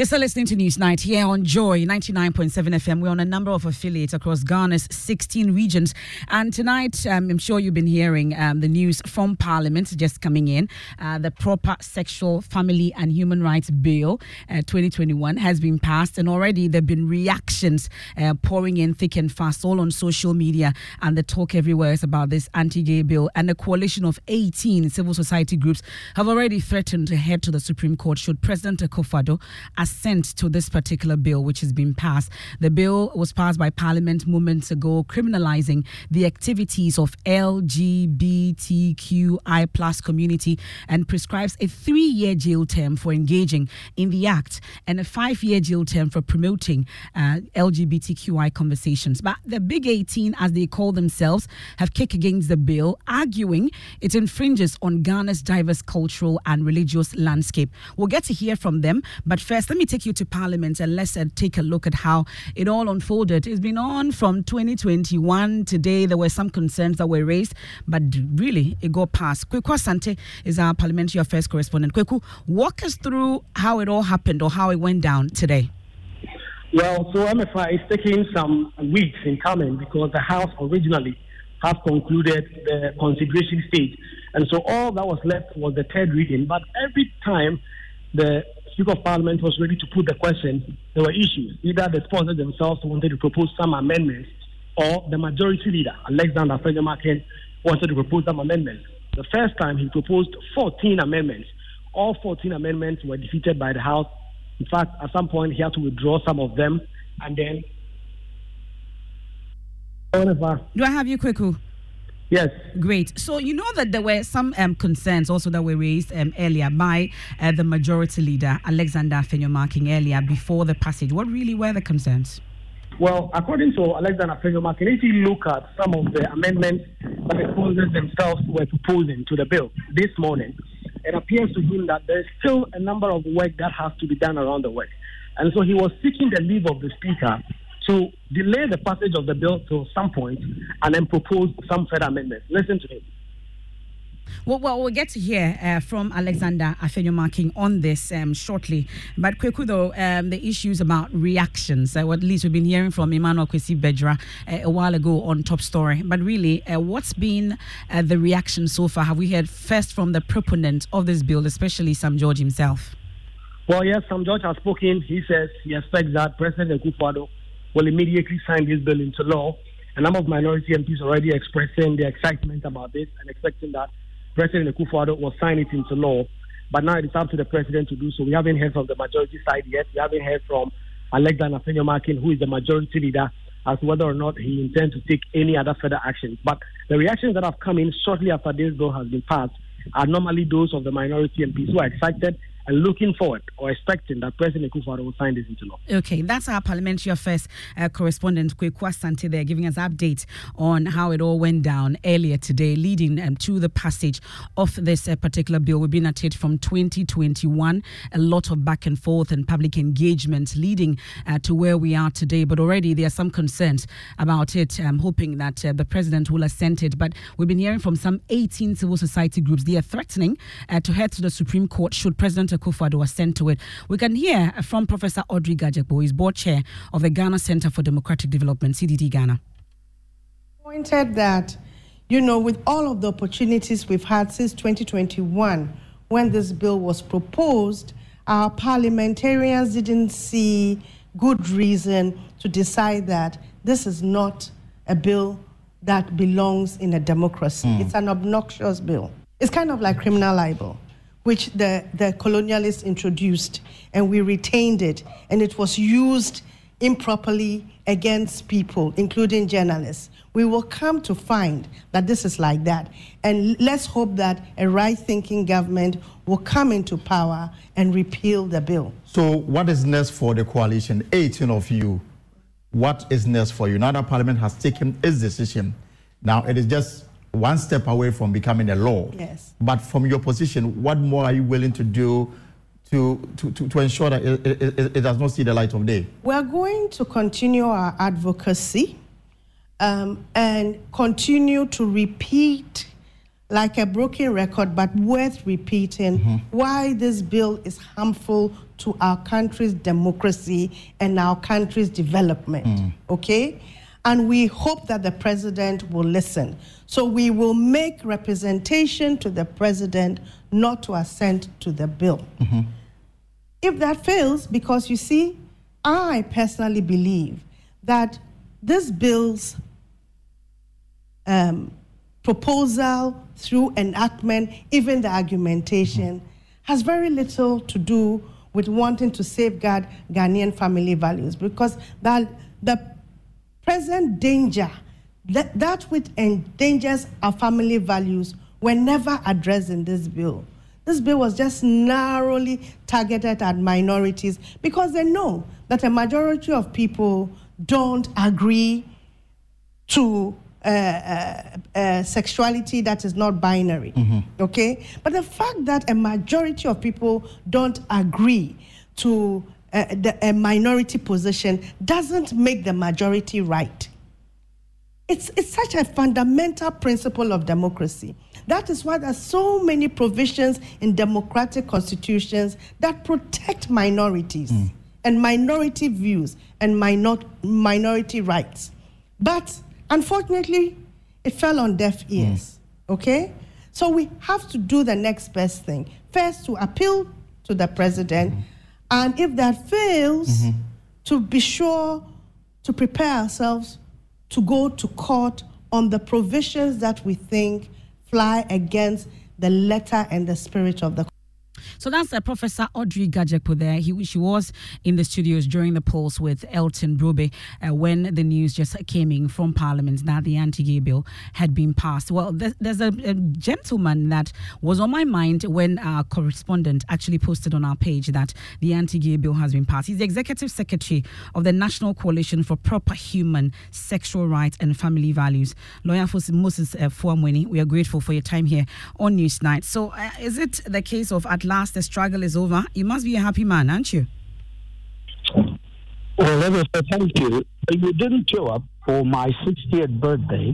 You're still listening to Newsnight here on Joy 99.7 FM. We're on a number of affiliates across Ghana's 16 regions. And tonight, um, I'm sure you've been hearing um, the news from Parliament just coming in. Uh, the Proper Sexual, Family and Human Rights Bill uh, 2021 has been passed, and already there have been reactions uh, pouring in thick and fast, all on social media. And the talk everywhere is about this anti gay bill. And a coalition of 18 civil society groups have already threatened to head to the Supreme Court should President Akufo-Addo assent to this particular bill, which has been passed. The bill was passed by Parliament moments ago, criminalizing the activities of LGBTQI plus community and prescribes a three-year jail term for engaging in the act and a five-year jail term for promoting uh, LGBTQI conversations. But the Big 18, as they call themselves, have kicked against the bill, arguing it infringes on Ghana's diverse cultural and religious landscape. We'll get to hear from them, but first, let me take you to Parliament and let's uh, take a look at how it all unfolded. It's been on from 2021. Today, there were some concerns that were raised, but really, it got past. Kweku Asante is our parliamentary affairs correspondent. Kweku, walk us through how it all happened or how it went down today. Well, so Emefa is taking some weeks in coming because the House originally have concluded the consideration stage. And so all that was left was the third reading. But every time the Speaker of Parliament was ready to put the question, there were issues. Either the sponsors themselves wanted to propose some amendments, or the majority leader, Alexander Afenyo-Markin, wanted to propose some amendments. The first time he proposed 14 amendments. All 14 amendments were defeated by the House. In fact, at some point, he had to withdraw some of them, and then. Do I have you, Kweku? Yes. Great. So you know that there were some um, concerns also that were raised um, earlier by uh, the majority leader, Alexander Afenyo-Markin, earlier before the passage. What really were the concerns? Well, according to Alexander Afenyo-Markin, if you look at some of the amendments that the sponsors themselves were proposing to the bill this morning, it appears to him that there's still a number of work that has to be done around the work. And so he was seeking the leave of the Speaker to delay the passage of the bill to some point and then propose some further amendments. Listen to him. Well, well, we'll get to hear uh, from Alexander Afenyo-Markin on this um, shortly. But Kweku, though, um, the issues about reactions, uh, at least we've been hearing from Emmanuel Kwesi Bedzra uh, a while ago on Top Story. But really, uh, what's been uh, the reaction so far? Have we heard first from the proponent of this bill, especially Sam George himself? Well, yes, Sam George has spoken. He says he expects that President Akufo-Addo will immediately sign this bill into law. A number of minority MPs already expressing their excitement about this and expecting that President Akufo-Addo will sign it into law. But now it's up to the president to do so. We haven't heard from the majority side yet. We haven't heard from Alexander Afenyo-Markin, who is the majority leader, as to whether or not he intends to take any other further action. But the reactions that have come in shortly after this bill has been passed are normally those of the minority MPs who are excited and looking forward or expecting that President Akufo will sign this into law. Okay, that's our parliamentary affairs uh, correspondent Kweku Asante there giving us update on how it all went down earlier today, leading um, to the passage of this uh, particular bill. We've been at it from 2021, a lot of back and forth and public engagement leading uh, to where we are today. But already there are some concerns about it. I'm hoping that uh, the president will assent it. But we've been hearing from some 18 civil society groups. They are threatening uh, to head to the Supreme Court should President Akufo-Addo was sent to it. We can hear from Professor Audrey Gadzekpo, is board chair of the Ghana Center for Democratic Development, CDD Ghana. Pointed that, you know, with all of the opportunities we've had since 2021, when this bill was proposed, our parliamentarians didn't see good reason to decide that this is not a bill that belongs in a democracy. Mm. It's an obnoxious bill. It's kind of like criminal libel which the, the colonialists introduced, and we retained it, and it was used improperly against people, including journalists. We will come to find that this is like that. And let's hope that a right thinking government will come into power and repeal the bill. So, what is next for the coalition? 18 of you. What is next for you? Now that Parliament has taken its decision, now it is just one step away from becoming a law. Yes. But from your position, what more are you willing to do to, to, to, to ensure that it, it, it, it, does not see the light of day? We're going to continue our advocacy um, and continue to repeat like a broken record, but worth repeating mm-hmm. why this bill is harmful to our country's democracy and our country's development. Mm. Okay? And we hope that the president will listen. So we will make representation to the president not to assent to the bill. Mm-hmm. If that fails, because you see, I personally believe that this bill's um, proposal through enactment, even the argumentation, mm-hmm. has very little to do with wanting to safeguard Ghanaian family values because that the present danger that, that which endangers our family values were never addressed in this bill. This bill was just narrowly targeted at minorities because they know that a majority of people don't agree to uh, uh, uh, sexuality that is not binary. Mm-hmm. Okay? But the fact that a majority of people don't agree to uh, the, a minority position doesn't make the majority right. It's, it's such a fundamental principle of democracy. That is why there are so many provisions in democratic constitutions that protect minorities mm. and minority views and minor, minority rights. But unfortunately, it fell on deaf ears. Mm. Okay? So we have to do the next best thing. First, to appeal to the president. Mm-hmm. And if that fails, mm-hmm. to be sure to prepare ourselves to go to court on the provisions that we think fly against the letter and the spirit of the so that's uh, Professor Audrey Gadzekpo there. He, she was in the studios during the polls with Elton Brobbey uh, when the news just came in from Parliament that the anti-gay bill had been passed. Well, there's, there's a, a, gentleman that was on my mind when our correspondent actually posted on our page that the anti-gay bill has been passed. He's the executive secretary of the National Coalition for Proper Human Sexual Rights and Family Values. Lawyer Moses uh, Foh-Amoaning, we are grateful for your time here on Newsnight. So, uh, is it the case of at last the struggle is over, you must be a happy man, aren't you? Well, say thank you. You didn't show up for my 60th birthday,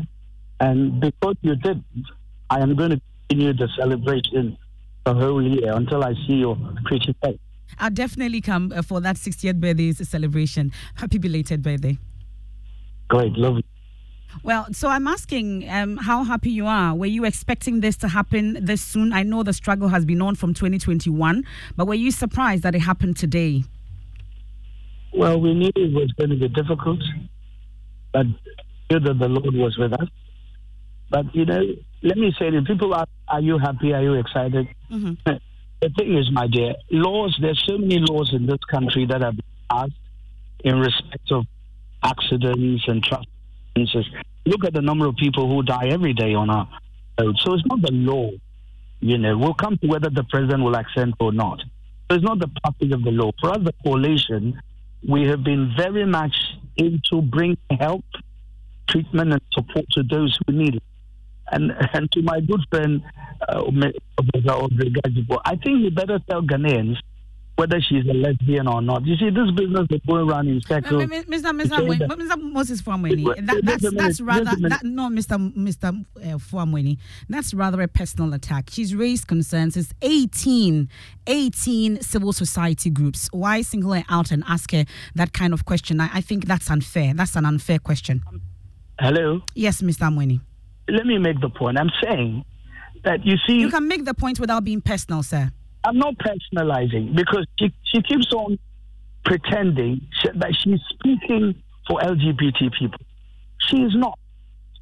and because you didn't, I am going to continue the celebration the whole year until I see your pretty face. I'll definitely come uh, for that 60th birthday celebration. Happy belated birthday. Great, lovely. Well, so I'm asking um, how happy you are. Were you expecting this to happen this soon? I know the struggle has been on from 2021, but were you surprised that it happened today? Well, we knew it was going to be difficult, but knew that the Lord was with us. But, you know, let me say to people are, are you happy? Are you excited? Mm-hmm. The thing is, my dear, laws, there's so many laws in this country that have been passed in respect of accidents and traffic Look at the number of people who die every day on our road. So it's not the law. You know, we'll come to whether the president will accent or not. So it's not the passage of the law. For us, the coalition, we have been very much into bringing help, treatment, and support to those who need it. And and to my good friend, uh, I think you better tell Ghanaians whether she's a lesbian or not. You see, this business is going around in circles. Mr. Mr. Mr. Moses Foh-Amoaning, that, that's, that's rather, that, no, Mr. Mr. Uh, Foh-Amoaning, that's rather a personal attack. She's raised concerns. It's 18, 18 civil society groups. Why single her out and ask her that kind of question? I, I think that's unfair. That's an unfair question. Hello? Yes, Mr. Amweni. Let me make the point. I'm saying that you see. You can make the point without being personal, sir. I'm not personalizing because she, she keeps on pretending that she's speaking for LGBT people. She is not.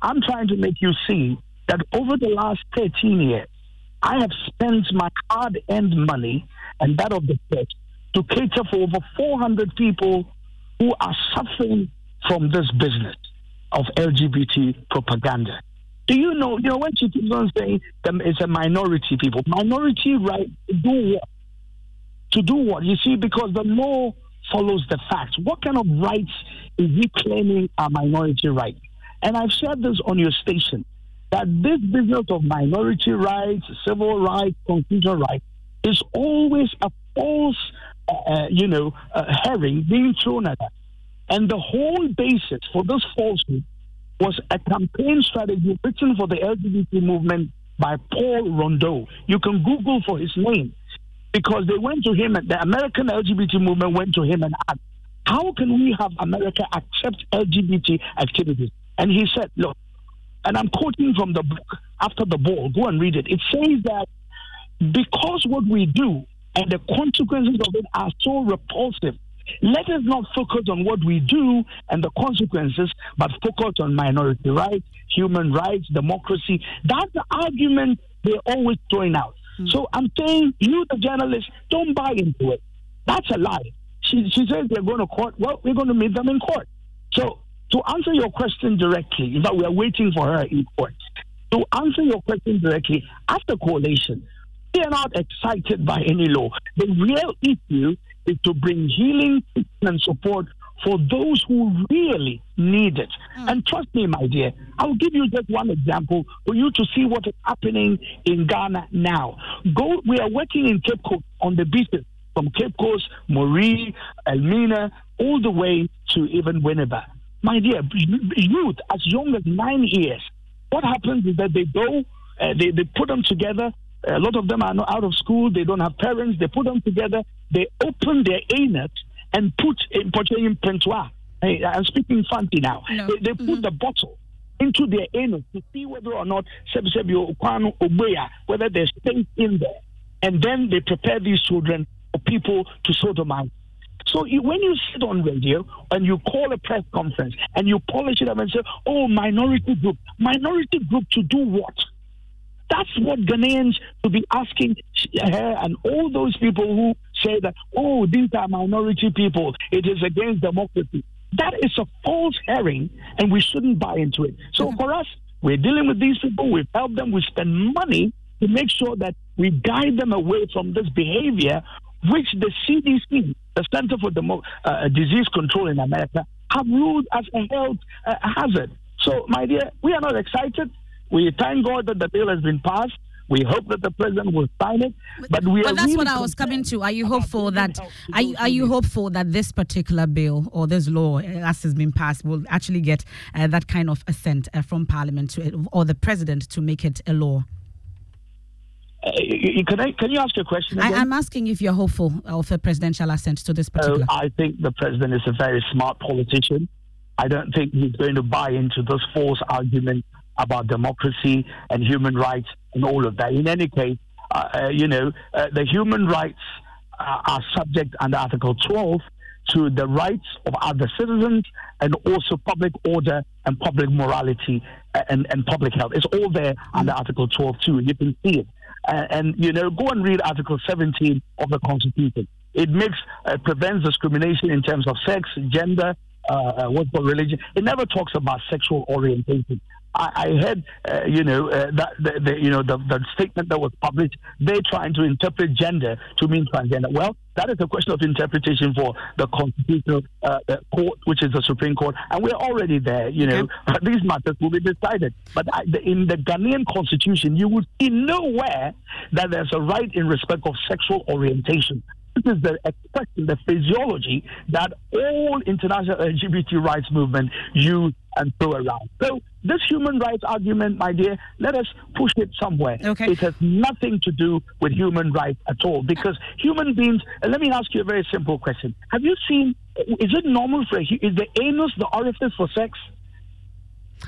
I'm trying to make you see that over the last 13 years, I have spent my hard earned money and that of the church to cater for over 400 people who are suffering from this business of LGBT propaganda. Do you know, you know, when she keeps on saying it's a minority people, minority right to do what? To do what? You see, because the law follows the facts. What kind of rights is he claiming are minority rights? And I've shared this on your station that this business of minority rights, civil rights, constitutional rights is always a false, uh, you know, uh, herring being thrown at us. And the whole basis for this falsehood was a campaign strategy written for the LGBT movement by Paul Rondeau. You can Google for his name because they went to him, and the American LGBT movement went to him and asked, How can we have America accept LGBT activities? And he said, Look, and I'm quoting from the book After the Ball, go and read it. It says that because what we do and the consequences of it are so repulsive let us not focus on what we do and the consequences, but focus on minority rights, human rights, democracy. That's the argument they're always throwing out. Mm. So I'm saying, you, the journalists, don't buy into it. That's a lie. She, she says they're going to court. Well, we're going to meet them in court. So to answer your question directly, in fact, we are waiting for her in court. To answer your question directly, after coalition, they are not excited by any law. The real issue is to bring healing and support for those who really need it. Mm. And trust me, my dear, I'll give you just one example for you to see what is happening in Ghana now. Go, we are working in Cape Coast on the beaches from Cape Coast, Moree, Elmina, all the way to even Winneba. My dear, youth as young as nine years, what happens is that they go, uh, they, they put them together, a lot of them are not out of school. They don't have parents. They put them together. They open their anus and put in portraying pentoir. Hey, I'm speaking fancy now. No. They, they, put mm-hmm. the bottle into their anus to see whether or not whether there's space in there. And then they prepare these children for people to sodomize. So you, when you sit on radio and you call a press conference and you polish it up and say, "Oh, minority group, minority group to do what?" That's what Ghanaians should be asking her and all those people who say that, "Oh, these are minority people. It is against democracy." That is a false herring, and we shouldn't buy into it. So for us, we're dealing with these people. We've helped them. We spend money to make sure that we guide them away from this behavior, which the CDC, the Center for Demo- uh, Disease Control in America, have ruled as a health uh, hazard. So, my dear, we are not excited. We thank God that the bill has been passed. We hope that the president will sign it, but we but are that's really what I was coming to. Are you hopeful that are you, are you hopeful that this particular bill or this law, uh, as has been passed, will actually get uh, that kind of assent uh, from Parliament to, or the president to make it a law? Uh, can I can you ask your question I, again? I'm asking if you're hopeful of a presidential assent to this Oh, particular. I think the president is a very smart politician. I don't think he's going to buy into this false argument about democracy and human rights and all of that. In any case, uh, uh, you know, uh, the human rights uh, are subject under Article 12 to the rights of other citizens and also public order and public morality uh, and, and public health. It's all there under Article 12 too. You can see it. Uh, and, you know, go and read Article 17 of the Constitution. It makes, uh, prevents discrimination in terms of sex, gender, uh, what's called religion. It never talks about sexual orientation. I, I heard, uh, you know, uh, that the, the, you know the, the statement that was published. They're trying to interpret gender to mean transgender. Well, that is a question of interpretation for the constitutional uh, uh, court, which is the Supreme Court, and we're already there. You know, these matters will be decided. But I, the, in the Ghanaian constitution, you would see nowhere that there's a right in respect of sexual orientation. This is the expression, the physiology that all international LGBT rights movement use and throw around. So this human rights argument, my dear, let us push it somewhere. Okay. It has nothing to do with human rights at all because human beings. And let me ask you a very simple question: Have you seen? Is it normal for is the anus the orifice for sex?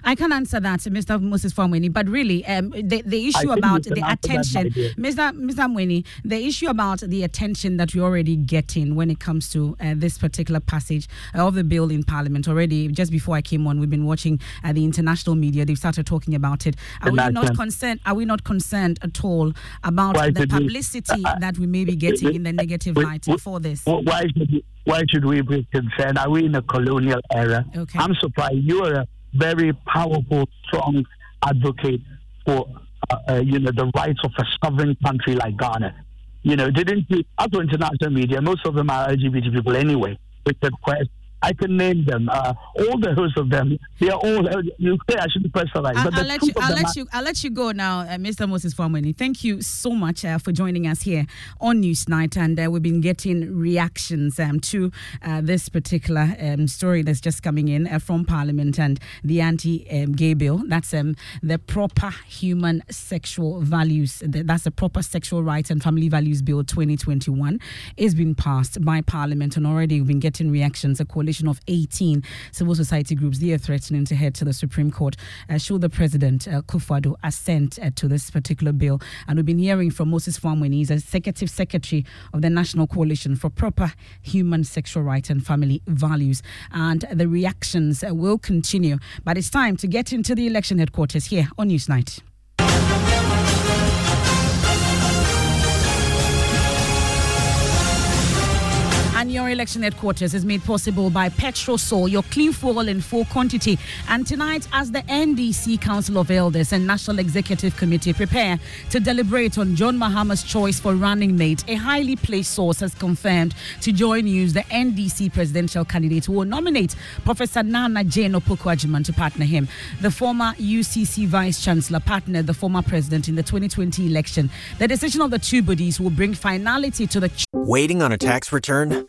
I can answer that, Mr. Moses Foh-Amoaning, but really, um, the, the issue about the attention. Mr. Mr. Mweni, the issue about the attention that we're already getting when it comes to uh, this particular passage of the bill in Parliament. Already, just before I came on, we've been watching uh, the international media. They've started talking about it. Are we not concerned? Are we not concerned at all about Why the should we- publicity that we may be getting in the negative light for this? Why should we, why should we be concerned? Are we in a colonial era? Okay. I'm surprised. You are a very powerful, strong advocate for uh, uh, you know the rights of a sovereign country like Ghana. You know, didn't you? Other international media, most of them are LGBT people anyway. Richard Quest, I can name them. Uh, all the hosts of them, they are all. You say I shouldn't personalize, I'll, but I'll let you. I'll let ma- you. I'll let you go now, uh, Mr. Moses Foh-Amoaning. Thank you so much uh, for joining us here on Newsnight, and uh, we've been getting reactions um, to uh, this particular um, story that's just coming in uh, from Parliament and the anti-gay bill. That's um, the proper human sexual values. That's the proper sexual rights and family values bill 2021. It's been passed by Parliament, and already we've been getting reactions. A coalition of 18 civil society groups they are threatening to head to the Supreme Court uh, should the President uh, assent uh, to this particular bill. And we've been hearing from Moses Foh-Amoaning, he's executive secretary of the National Coalition for Proper Human Sexual Rights and Family Values. And the reactions uh, will continue. But it's time to get into the election headquarters here on Newsnight. Your election headquarters is made possible by Petrosol, your clean fuel in full quantity. And tonight, as the NDC Council of Elders and National Executive Committee prepare to deliberate on John Mahama's choice for running mate, a highly placed source has confirmed to Joy News the NDC presidential candidate will nominate Professor Nana Jane Opoku to partner him. The former UCC Vice Chancellor partnered the former president in the 2020 election. The decision of the two bodies will bring finality to the Waiting on a tax return?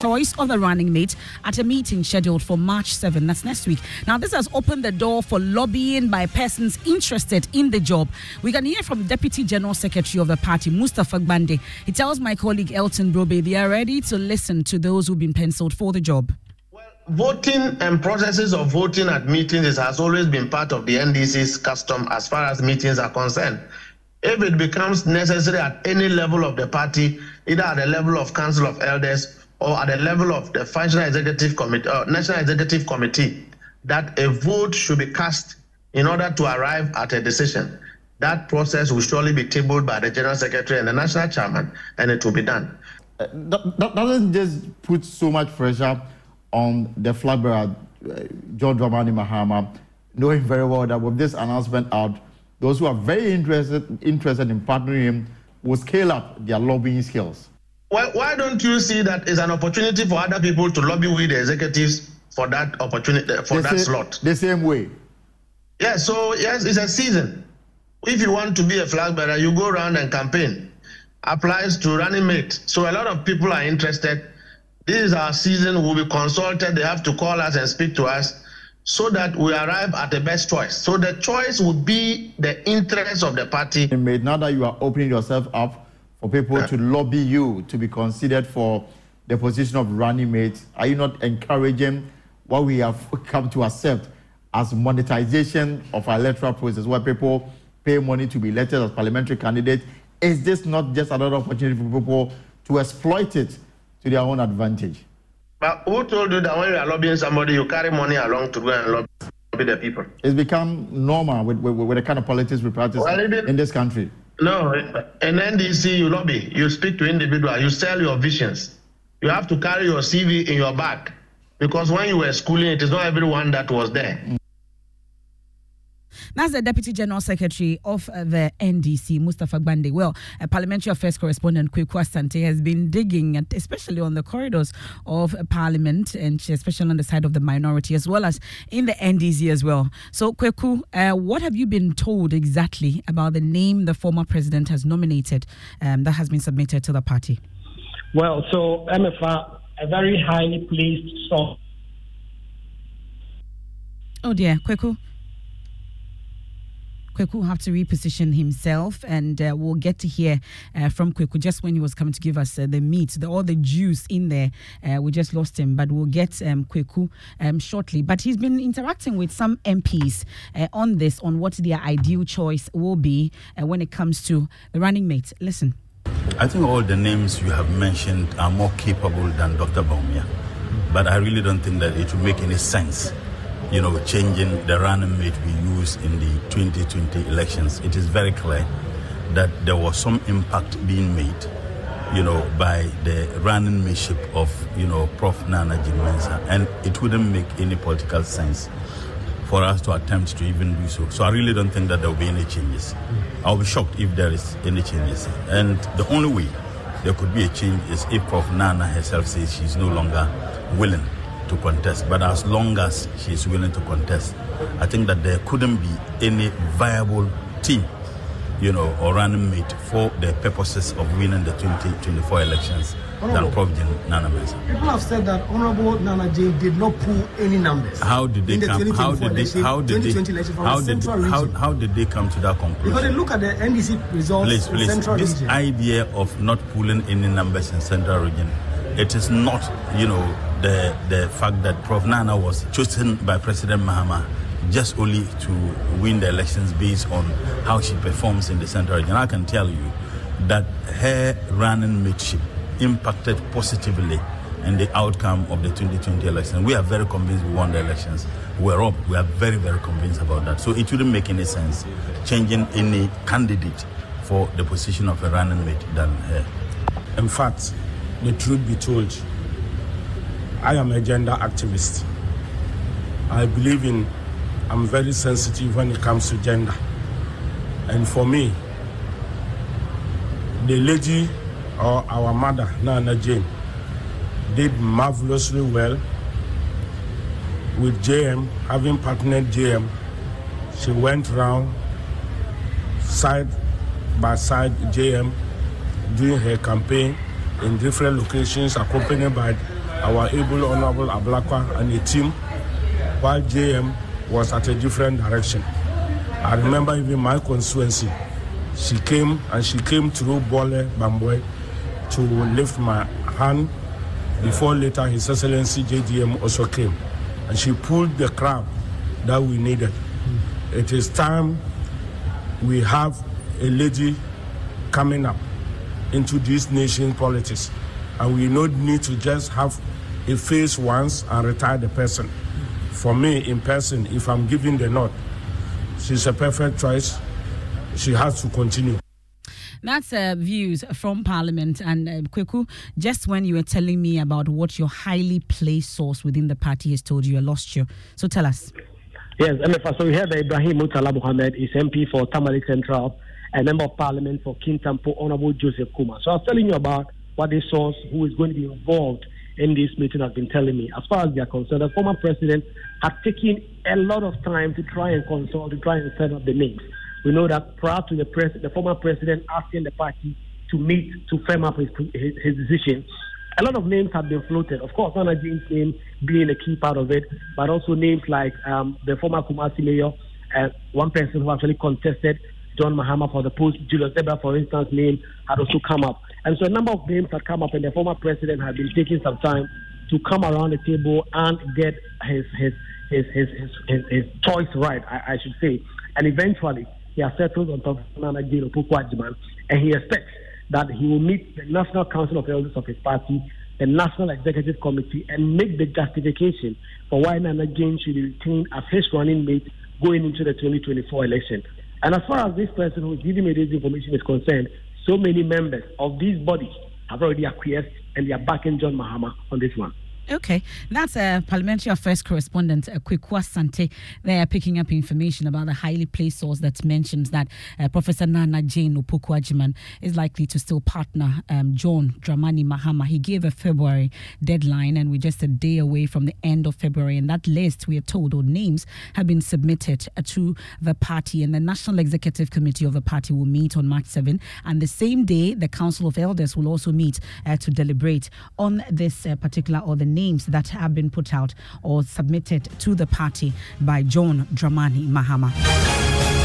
choice of the running mate at a meeting scheduled for March 7. That's next week. Now, this has opened the door for lobbying by persons interested in the job. We can hear from Deputy General Secretary of the party, Mustafa Gbande. He tells my colleague Elton Brobbey they are ready to listen to those who've been penciled for the job. Well, Voting and processes of voting at meetings has always been part of the NDC's custom as far as meetings are concerned. If it becomes necessary at any level of the party, either at the level of Council of Elders or at the level of the functional executive committee, uh, national executive committee, that a vote should be cast in order to arrive at a decision. That process will surely be tabled by the general secretary and the national chairman, and it will be done. Uh, that, doesn't just put so much pressure on the flag bearer, uh, John Dramani Mahama, knowing very well that with this announcement out, those who are very interested interested in partnering him will scale up their lobbying skills. Why, why don't you see that as an opportunity for other people to lobby with the executives for that opportunity eh, for the that slot? The same way. Yeah, so yes, it's a season. If you want to be a flag bearer, you go around and campaign. Applies to running mate. So a lot of people are interested. This is our season. We'll be consulted. They have to call us and speak to us so that we arrive at the best choice. So the choice would be the interest of the party. Now that you are opening yourself up for people to lobby you to be considered for the position of running mate? Are you not encouraging what we have come to accept as monetization of our electoral process, where people pay money to be elected as parliamentary candidates? Is this not just another opportunity for people to exploit it to their own advantage? But who told you that when you are lobbying somebody, you carry money along to go and lobby? the people. It's become normal with, with, with the kind of politics we practice well, in this country. No, eh, eh, in NDC, you lobby, you speak to individual, you sell your visions. You have to carry your CV in your bag because when you were schooling, it is not everyone that was there. That's the Deputy General Secretary of uh, the NDC, Mustafa Gbande. Well, a parliamentary affairs correspondent, Kweku Asante, has been digging, especially on the corridors of Parliament, and especially on the side of the minority, as well as in the NDC as well. So, Kweku, uh, what have you been told exactly about the name the former president has nominated um, that has been submitted to the party? Well, so Emefa, a very highly placed song. Oh dear, Kweku. Kweku have to reposition himself, and uh, we'll get to hear uh, from Kweku just when he was coming to give us uh, the meat, the, all the juice in there. Uh, we just lost him, but we'll get um, Kweku um, shortly. But he's been interacting with some MPs uh, on this, on what their ideal choice will be uh, when it comes to the running mate. Listen. I think all the names you have mentioned are more capable than Dr. Bawumia, but I really don't think that it will make any sense you know, changing the running mate we used in the 2020 elections, it is very clear that there was some impact being made, you know, by the running mateship of, you know, Prof. Nana Mensa, and it wouldn't make any political sense for us to attempt to even do so. So I really don't think that there will be any changes. I'll be shocked if there is any changes. And the only way there could be a change is if Prof. Nana herself says she's no longer willing to contest. But as long as she is willing to contest, I think that there couldn't be any viable team, you know, or running mate for the purposes of winning the 2024 elections than Prof. Nana Mensa. People have said that Honorable Nana Jane did not pull any numbers. How did they come? How did they? How did they? How did, how, how did they come to that conclusion? Because they look at the NDC results please, please, Central this region. idea of not pulling any numbers in Central region it is not, you know, the the fact that Prof. Nana was chosen by President Mahama just only to win the elections based on how she performs in the central region. I can tell you that her running mateship impacted positively in the outcome of the 2020 election. We are very convinced we won the elections. We're up. We are very, very convinced about that. So it wouldn't make any sense changing any candidate for the position of a running mate than her. In fact, the truth be told, I am a gender activist. I believe in, I'm very sensitive when it comes to gender. And for me, the lady or our mother, Nana Jane, did marvelously well with JM, having partnered JM. She went round side by side JM doing her campaign in different locations, accompanied by our able Honorable Ablakwa and a team, while JM was at a different direction. I remember even my constituency. She came and she came through Bole Bamboi to lift my hand before later His Excellency JDM also came. And she pulled the crowd that we needed. It is time we have a lady coming up into this nation politics. And we don't need to just have a face once and retire the person. For me, in person, if I'm giving the nod, she's a perfect choice. She has to continue. That's uh, views from Parliament. And uh, Kweku, just when you were telling me about what your highly placed source within the party has told you, I lost you. So tell us. Yes, Emefa. So we have Ibrahim Murtala Mohammed, is MP for Tamale Central, a member of Parliament for Kintampo, Honorable Joseph Kuma. So I was telling you about what this source who is going to be involved in this meeting has been telling me. As far as they are concerned, the former president had taken a lot of time to try and consult, to try and set up the names. We know that prior to the, pres- the former president asking the party to meet to firm up his, his, his decision, a lot of names have been floated. Of course, Nana Jane's name being a key part of it, but also names like um, the former Kumasi mayor, uh, one person who actually contested John Mahama for the post, Julius Debrah, for instance, name had also come up. And so a number of names had come up, and the former president had been taking some time to come around the table and get his his his his his, his, his choice right, I, I, should say. And eventually, he has settled on top of Nana Jane Opoku and he expects that he will meet the National Council of Elders of his party, the National Executive Committee, and make the justification for why Nana Jane should be retained as his running mate going into the 2024 election. And as far as this person who is giving me this information is concerned, so many members of these bodies have already acquiesced and they are backing John Mahama on this one. Okay, that's a parliamentary affairs correspondent, uh, Kweku Asante. They are picking up information about the highly placed source that mentions that uh, Professor Nana Jane Opoku is likely to still partner um, John Dramani Mahama. He gave a February deadline, and we're just a day away from the end of February. And that list, we are told, or names have been submitted uh, to the party, and the National Executive Committee of the party will meet on March 7. And the same day, the Council of Elders will also meet uh, to deliberate on this uh, particular or the names that have been put out or submitted to the party by John Dramani Mahama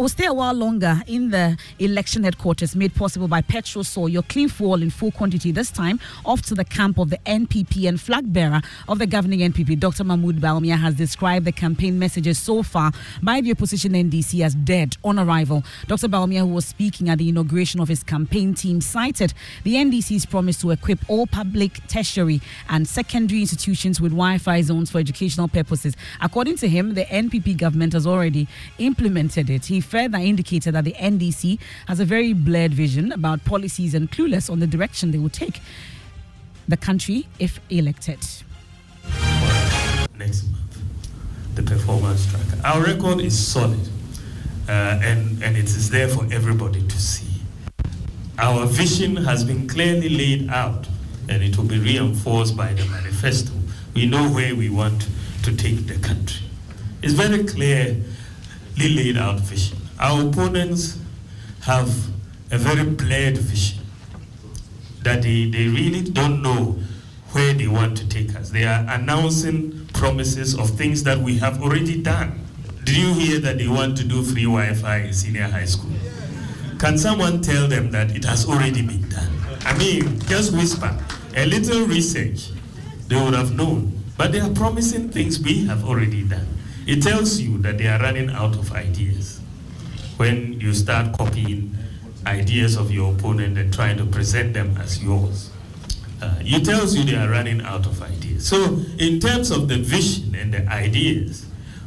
will stay a while longer in the election headquarters made possible by Petrosol, your clean fuel in full quantity, this time off to the camp of the NPP and flag bearer of the governing NPP, Dr. Mahmoud Bawumia, has described the campaign messages so far by the opposition NDC as dead on arrival. Dr. Bawumia, who was speaking at the inauguration of his campaign team, cited the NDC's promise to equip all public, tertiary, and secondary institutions with Wi Fi zones for educational purposes. According to him, the NPP government has already implemented it. He further indicated that the NDC has a very blurred vision about policies and clueless on the direction they will take the country if elected. Next month, the performance tracker. Our record is solid uh, and, and it is there for everybody to see. Our vision has been clearly laid out and it will be reinforced by the manifesto. We know where we want to take the country. It's very clearly laid out vision. Our opponents have a very blurred vision that they, they really don't know where they want to take us. They are announcing promises of things that we have already done. Did you hear that they want to do free Wi Fi in senior high school? Can someone tell them that it has already been done? I mean, just whisper. A little research, they would have known. But they are promising things we have already done. It tells you that they are running out of ideas. When you start copying ideas of your opponent and trying to present them as yours, uh, it tells you they are running out of ideas. So, in terms of the vision and the ideas,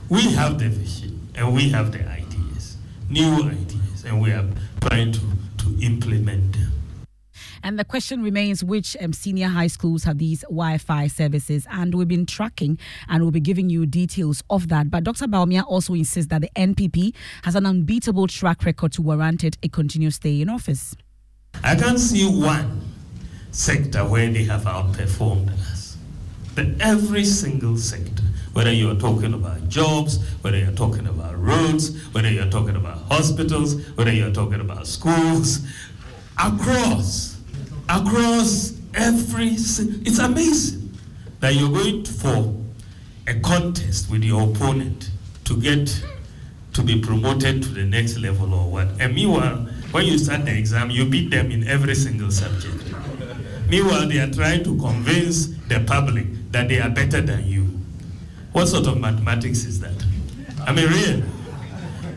we have the vision and we have the ideas, new ideas, and we are trying to, to implement them. And the question remains which um, senior high schools have these Wi Fi services? And we've been tracking and we'll be giving you details of that. But Dr. Bawumia also insists that the NPP has an unbeatable track record to warrant it a continuous stay in office. I can't see one sector where they have outperformed us. But every single sector, whether you're talking about jobs, whether you're talking about roads, whether you're talking about hospitals, whether you're talking about schools, across across every. It's amazing that you're going for a contest with your opponent to get to be promoted to the next level or what. And meanwhile, when you start the exam, you beat them in every single subject. Meanwhile, they are trying to convince the public that they are better than you. What sort of mathematics is that? I mean, really.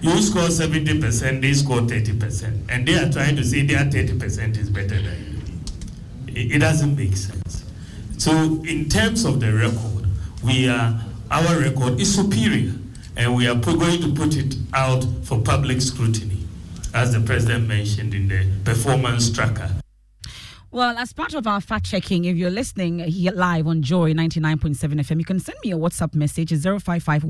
You score 70%, they score 30%, and they are trying to say their 30% is better than you it, doesn't make sense. So in terms of the record, we are our record is superior, and we are going to put it out for public scrutiny, as the president mentioned in the performance tracker. Well, as part of our fact checking, if you're listening here live on Joy 99.7 FM, you can send me a WhatsApp message 055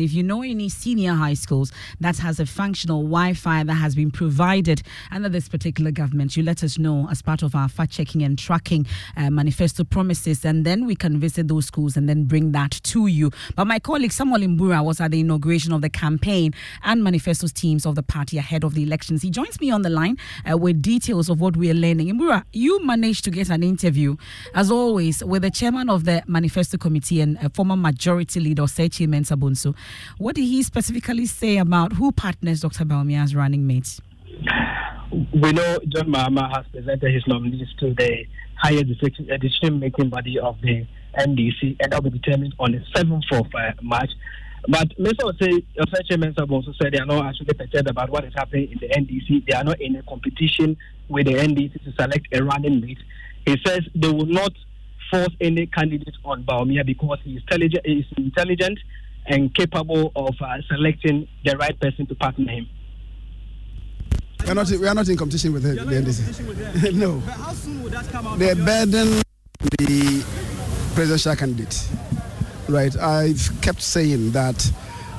If you know any senior high schools that has a functional Wi Fi that has been provided under this particular government, you let us know as part of our fact checking and tracking uh, manifesto promises, and then we can visit those schools and then bring that to you. But my colleague Samuel Imbura was at the inauguration of the campaign and manifestos teams of the party ahead of the elections. He joins me on the line uh, with details of what what we are learning. Imbura, you managed to get an interview, as always, with the chairman of the Manifesto Committee and a former majority leader, Sechi Mensah-Bonsu. What did he specifically say about who partners Dr. Bawumia as running mates? We know John Mahama has presented his nominees to the higher decision making body of the NDC, and that will be determined on the 7th of uh, March. But Mr. Osei, Osei also said they are not actually concerned about what is happening in the NDC. They are not in a competition with the NDC to select a running mate. He says they will not force any candidate on Bawumia because he is intelligent, he is intelligent and capable of uh, selecting the right person to partner him. We are not, we are not in competition with the, the NDC. no. But how soon will that come out? They burden the presidential candidate right? I've kept saying that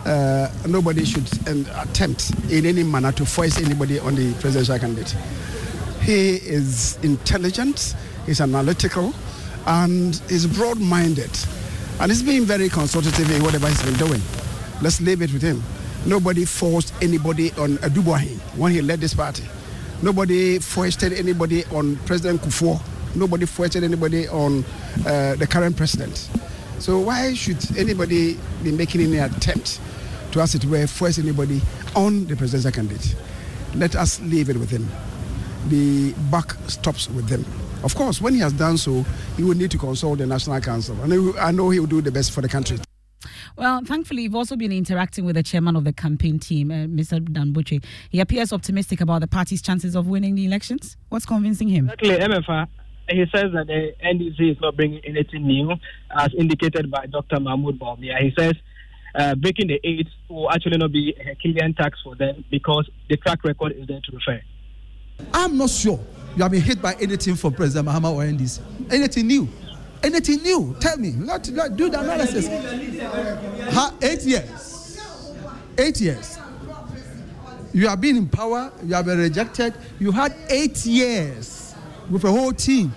uh, nobody should attempt in any manner to force anybody on the presidential candidate. He is intelligent, he's analytical, and he's broad minded. And he's been very consultative in whatever he's been doing. Let's leave it with him. Nobody forced anybody on Adu Boahen when he led this party. Nobody foisted anybody on President Kufuor. Nobody foisted anybody on uh, the current president. So why should anybody be making any attempt to, as it were, force anybody on the presidential candidate? Let us leave it with him. The buck stops with them. Of course, when he has done so, he will need to consult the National Council. And I know he will do the best for the country. Well, thankfully, you've also been interacting with the chairman of the campaign team, uh, Mr. Dan Botwe. He appears optimistic about the party's chances of winning the elections. What's convincing him? Exactly, Emefa he says that the NDC is not bringing anything new, as indicated by Dr. Mahamudu Bawumia. He says uh, breaking the eight will actually not be a Herculean tax for them because the track record is there to refer. I'm not sure you have been hit by anything from President Mahama or NDC. Anything new? Anything new? Tell me. Let, let do the analysis. Ha, eight years. Eight years. You have been in power. You have been rejected. You had eight years with a whole team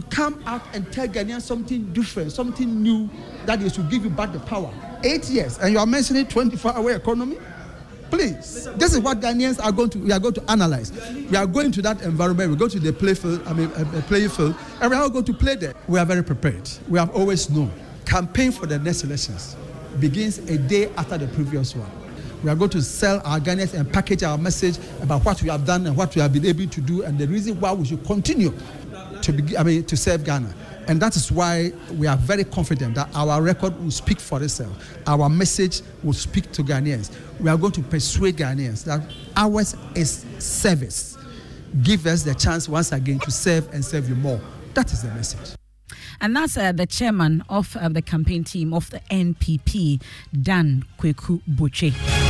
to come out and tell Ghanaians something different, something new that is to give you back the power. Eight years, and you are mentioning 24-hour economy. Please, this is what Ghanaians are going to. We are going to analyze. We are going to that environment. We go to the play field. I mean, a, a play field, and we are going to play there. We are very prepared. We have always known. Campaign for the next elections begins a day after the previous one. We are going to sell our Ghanaians and package our message about what we have done and what we have been able to do and the reason why we should continue to be, I mean, to serve Ghana. And that is why we are very confident that our record will speak for itself. Our message will speak to Ghanaians. We are going to persuade Ghanaians that ours is service. Give us the chance once again to serve and serve you more. That is the message. And that's uh, the chairman of uh, the campaign team of the NPP, Dan Kweku Botwe.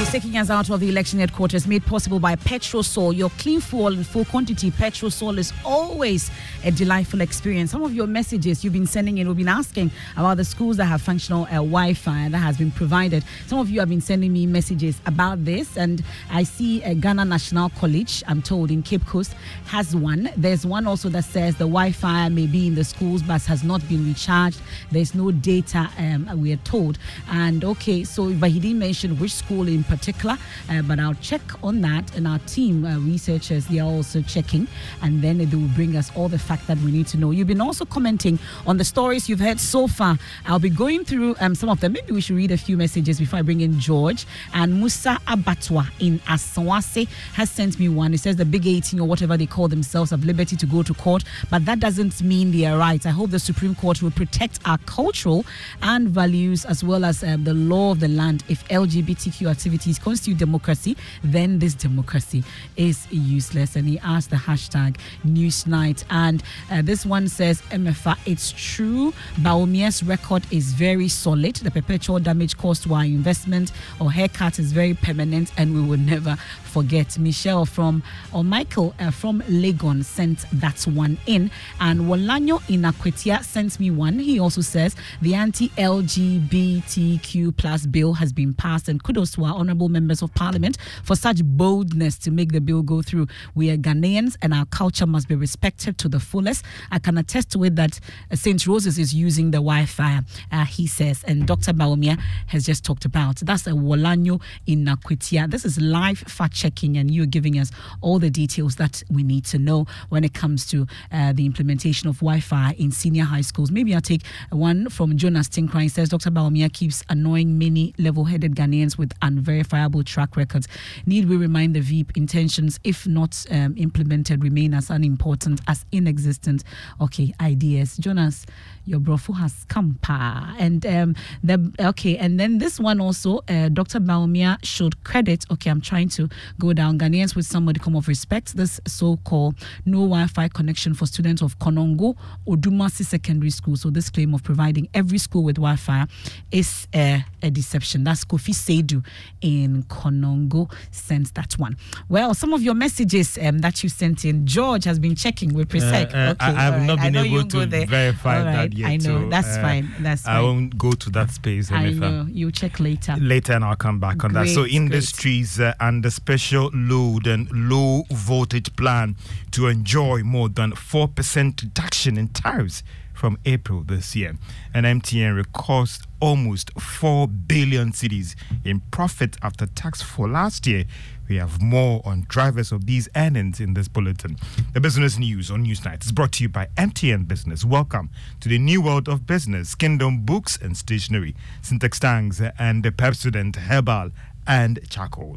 He's taking us out of the election headquarters made possible by Petrosol. Your clean fuel in full quantity. Petrosol is always a delightful experience. Some of your messages you've been sending in, we've been asking about the schools that have functional uh, Wi Fi that has been provided. Some of you have been sending me messages about this. And I see Ghana National College, I'm told, in Cape Coast has one. There's one also that says the Wi Fi may be in the schools but has not been recharged. There's no data, um, we are told. And okay, so, but he didn't mention which school in particular, uh, but I'll check on that. And our team uh, researchers, they are also checking, and then they will bring us all the facts that we need to know. You've been also commenting on the stories you've heard so far. I'll be going through um, some of them. Maybe we should read a few messages before I bring in George. And Musa Abatwa in Asawase has sent me one. It says the big 18 or whatever they call themselves have liberty to go to court, but that doesn't mean they are right. I hope the Supreme Court will protect our cultural and values as well as um, the law of the land if LGBTQ activities activities constitute democracy, then this democracy is useless. And he asked the hashtag Newsnight. And uh, this one says, Emefa, it's true. Bawumia's record is very solid. The perpetual damage caused to our investment or haircut is very permanent, and we will never forget. Michelle from, or Michael uh, from Legon sent that one in. And Walanyo Inakwetia sent me one. He also says the anti LGBTQ plus bill has been passed, and kudos to our honorable members of parliament for such boldness to make the bill go through. We are Ghanaians, and our culture must be respected to the fullest. I can attest to it that uh, St. Roses is using the Wi Fi, uh, he says, and Dr. Bawumia has just talked about. That's a Walanyo Inakwetia. This is live fact checking and you're giving us all the details that we need to know when it comes to uh, the implementation of Wi Fi in senior high schools. Maybe I'll take one from Jonas Tinkrai. says Dr. Bawumia keeps annoying many level headed Ghanaians with unverifiable track records. Need we remind the Veep intentions, if not um, implemented, remain as unimportant as inexistent? Okay, ideas. Jonas, your brofo has come pa. And um, the okay, and then this one also, uh, Dr. Bawumia should credit. Okay, I'm trying to go down. Ghanaians with some modicum of respect. This so-called no Wi-Fi connection for students of Konongo Odumasi Secondary School. So this claim of providing every school with Wi-Fi is uh, a deception. That's Kofi Seidu in Konongo sent that one. Well, some of your messages um, that you sent in, George has been checking with Presec. Uh, uh, okay, I, have right. not been able to verify that yet. I know. So, that's uh, fine. That's fine. I won't go to that space. I know. You check later. Later, and I'll come back on that. So, industries uh, and the special load and low voltage plan to enjoy more than 4% reduction in tariffs from April this year. And MTN records almost 4 billion cedis in profit after tax for last year. We have more on drivers of these earnings in this bulletin. The business news on Newsnight is brought to you by MTN Business. Welcome to the new world of business, Kingdom Books and Stationery, Syntax Tanks, and the Pepsodent Herbal and Charcoal.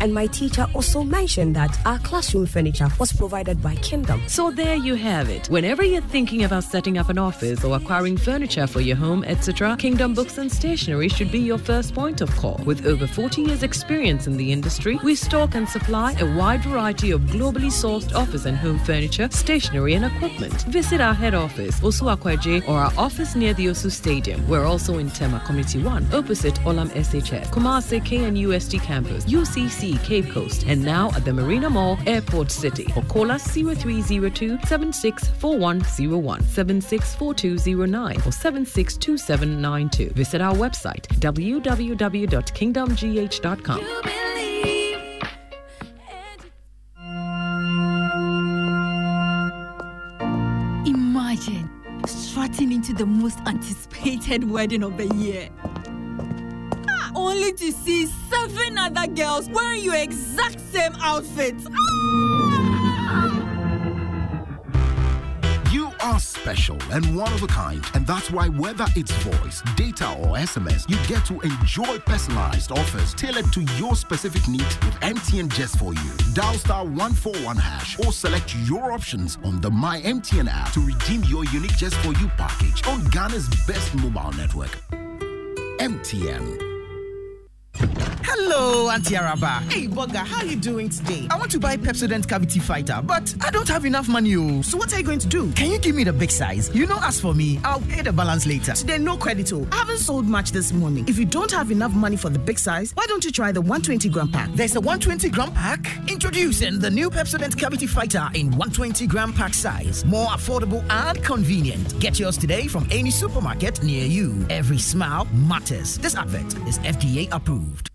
and my teacher also mentioned that our classroom furniture was provided by Kingdom. So there you have it. Whenever you're thinking about setting up an office or acquiring furniture for your home, etc., Kingdom Books and Stationery should be your first point of call. With over 40 years' experience in the industry, we stock and supply a wide variety of globally sourced office and home furniture, stationery, and equipment. Visit our head office, Osu Ako Adjei, or our office near the Osu Stadium. We're also in Tema Community 1, opposite Olam SHS, Kumasi KNUST campus, UC CDC Cape Coast and now at the Marina Mall, Airport City. Or call us 0302 764101, 764209, or 762792. Visit our website www.kingdomgh.com. Imagine strutting into the most anticipated wedding of the year. Only to see seven other girls wearing your exact same outfit. You are special and one of a kind, and that's why whether it's voice, data, or SMS, you get to enjoy personalized offers tailored to your specific needs with MTN just for you. Dial star 141 hash or select your options on the My MTN app to redeem your unique just for you package on Ghana's best mobile network. MTN you Hello, Auntie Araba. Hey, Bugger, how are you doing today? I want to buy Pepsodent Cavity Fighter, but I don't have enough money. Oh. So what are you going to do? Can you give me the big size? You know, as for me, I'll pay the balance later. Today, no credit. Oh. I haven't sold much this morning. If you don't have enough money for the big size, why don't you try the 120 gram pack? There's a 120 gram pack? Introducing the new Pepsodent Cavity Fighter in 120 gram pack size. More affordable and convenient. Get yours today from any supermarket near you. Every smile matters. This advert is FDA approved.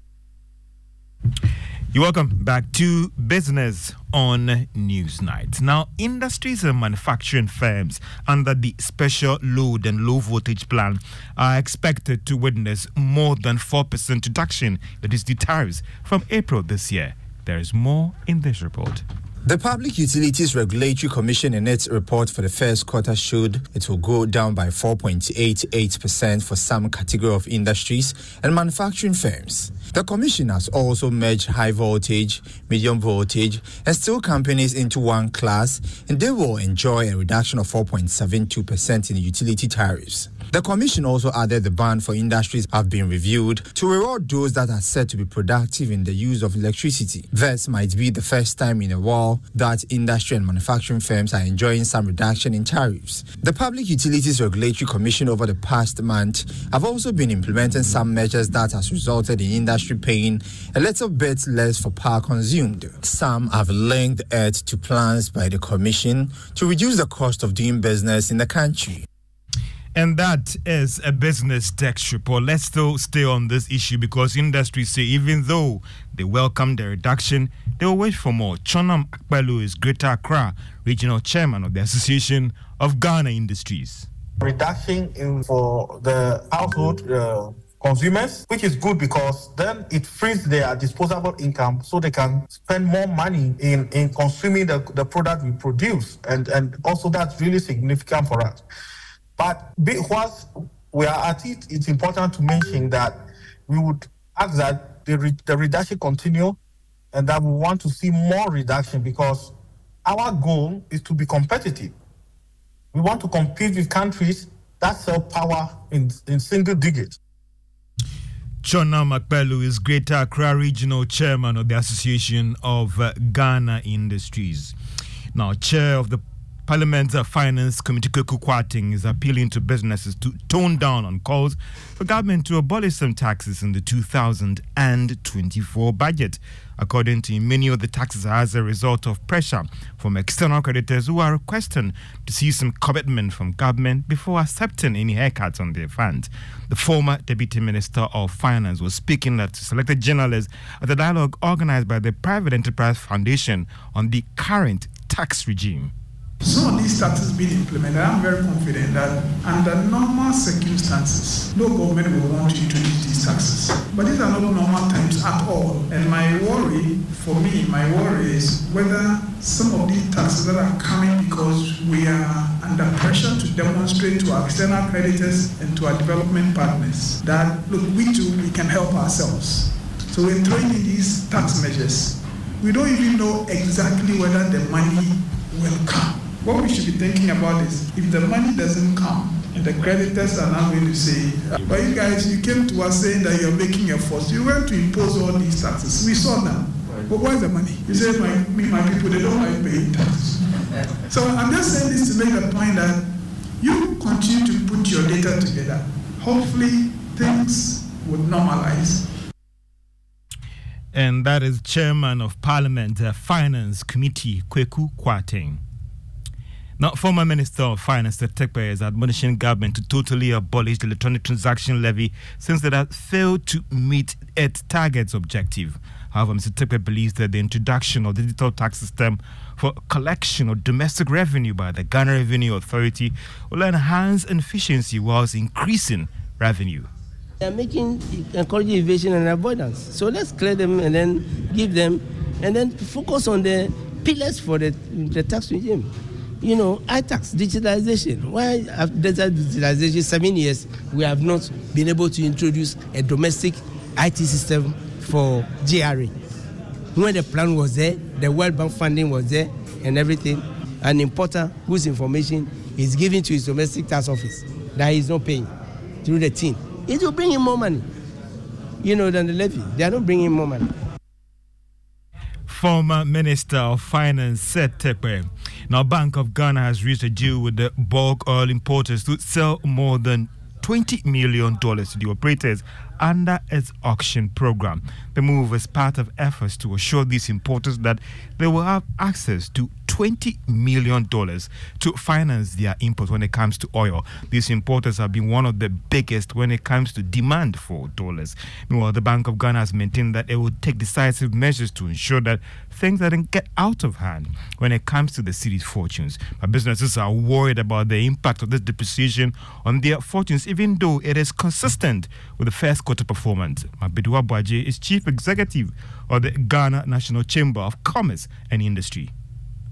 You're welcome back to Business on Newsnight. Now, industries and manufacturing firms under the special load and low voltage plan are expected to witness more than 4% reduction, that is, the tariffs, from April this year. There is more in this report. The Public Utilities Regulatory Commission in its report for the first quarter showed it will go down by 4.88% for some category of industries and manufacturing firms. The Commission has also merged high voltage, medium voltage, and steel companies into one class, and they will enjoy a reduction of 4.72% in utility tariffs. The Commission also added the ban for industries have been reviewed to reward those that are said to be productive in the use of electricity. This might be the first time in a while that industry and manufacturing firms are enjoying some reduction in tariffs. The Public Utilities Regulatory Commission over the past month have also been implementing some measures that has resulted in industry paying a little bit less for power consumed. Some have linked it to plans by the Commission to reduce the cost of doing business in the country. And that is a business text report. Let's still stay on this issue because industries say even though they welcome the reduction, they will wait for more. Tsonam Akpeloo is Greater Accra regional chairman of the Association of Ghana Industries. Reduction in for the household uh, consumers, which is good because then it frees their disposable income so they can spend more money in, in consuming the, the product we produce. And, and also that's really significant for us. But whilst we are at it, it's important to mention that we would ask that the, re- the reduction continue and that we want to see more reduction because our goal is to be competitive. We want to compete with countries that sell power in, in single digits. Tsonam Akpeloo is Greater Accra Regional Chairman of the Association of uh, Ghana Industries. Now, Chair of the Parliament's uh, Finance Committee Kweku Kwarteng is appealing to businesses to tone down on calls for government to abolish some taxes in the 2024 budget. According to many of the taxes are as a result of pressure from external creditors who are requesting to see some commitment from government before accepting any haircuts on their funds. The former Deputy Minister of Finance was speaking to selected journalists at a dialogue organized by the Private Enterprise Foundation on the current tax regime. Some of these taxes being implemented, I'm very confident that under normal circumstances, no government will want you to introduce these taxes. But these are not normal times at all. And my worry, for me, my worry is whether some of these taxes that are coming because we are under pressure to demonstrate to our external creditors and to our development partners that, look, we too, we can help ourselves. So we're throwing in these tax measures. We don't even know exactly whether the money will come what we should be thinking about is if the money doesn't come and the creditors are now going to say, but you guys, you came to us saying that you're making efforts. You went to impose all these taxes. We saw them. But where's the money? You say, my, me, my people, they don't like paying taxes. So I'm just saying this to make the point that you continue to put your data together. Hopefully, things would normalize And that is Chairman of Parliament uh, Finance Committee, Kweku Kwarteng. Now, former Minister of Finance, Terkper, is admonishing government to totally abolish the electronic transaction levy since it has failed to meet its target's objective. However, Mr. Terkper believes that the introduction of the digital tax system for collection of domestic revenue by the Ghana Revenue Authority will enhance efficiency whilst increasing revenue. They're making encouraging evasion and avoidance. So let's clear them and then give them, and then focus on the pillars for the, the tax regime you know, iTax, digitalization. Why after digitalization, seven years, we have not been able to introduce a domestic IT system for GRA. When the plan was there, the World Bank funding was there, and everything, an importer whose information is given to his domestic tax office that not paying through the team, it will bring him more money, you know, than the levy. They are not bringing more money former Minister of Finance Seth Terkper. Now, Bank of Ghana has reached a deal with the bulk oil importers to sell more than $20 million to the operators under its auction program. The move is part of efforts to assure these importers that they will have access to $20 million to finance their imports when it comes to oil. These importers have been one of the biggest when it comes to demand for dollars. Meanwhile, the Bank of Ghana has maintained that it will take decisive measures to ensure that things don't get out of hand when it comes to the cedi's fortunes. But businesses are worried about the impact of this depreciation on their fortunes, even though it is consistent with the first quarter performance. Mark Badu-Aboagye is chief executive of the Ghana National Chamber of Commerce and Industry.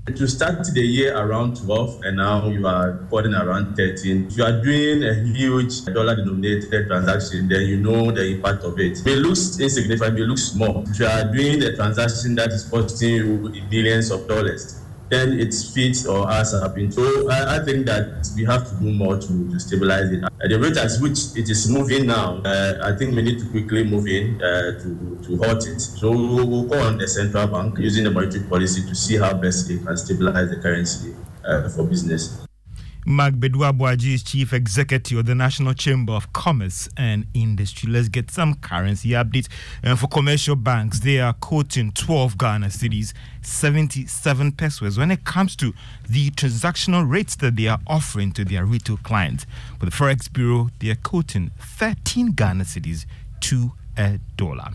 To start the year around 12 and now you are reporting around 13. If you are doing a huge dollar denominated transaction, then you know the impact of it. It looks insignificant, it looks small. If you are doing a transaction that is costing you billions of dollars, then its feet or have been. So I, I, think that we have to do more to, to stabilize it. At the rate at which it is moving now, uh, I think we need to quickly move in uh, to, to halt it. So we'll, we'll call on the central bank using the monetary policy to see how best they can stabilize the currency uh, for business. Mark Badu-Aboagye is Chief Executive of the National Chamber of Commerce and Industry. Let's get some currency updates. Uh, for commercial banks, they are quoting 12 Ghana cedis, 77 pesewas when it comes to the transactional rates that they are offering to their retail clients. For the Forex Bureau, they are quoting 13 Ghana cedis, 2 a dollar.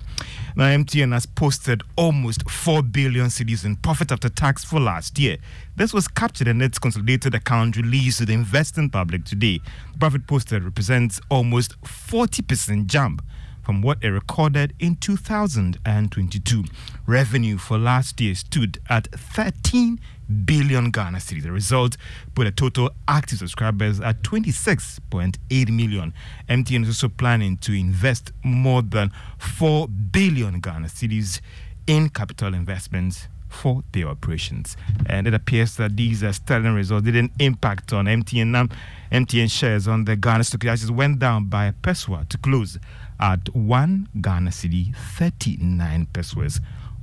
Now, MTN has posted almost 4 billion cedis in profit after tax for last year. This was captured in its consolidated account released to the investing public today. The profit posted represents almost 40% jump from what it recorded in 2022. Revenue for last year stood at 13 billion Ghana cedis. The result put a total active subscribers at 26.8 million. MTN is also planning to invest more than 4 billion Ghana cedis in capital investments for their operations. And it appears that these uh, sterling results didn't impact on MTN. Now, MTN shares on the Ghana stock exchange went down by a pesewa to close at 1 Ghana cedi 39 pesewas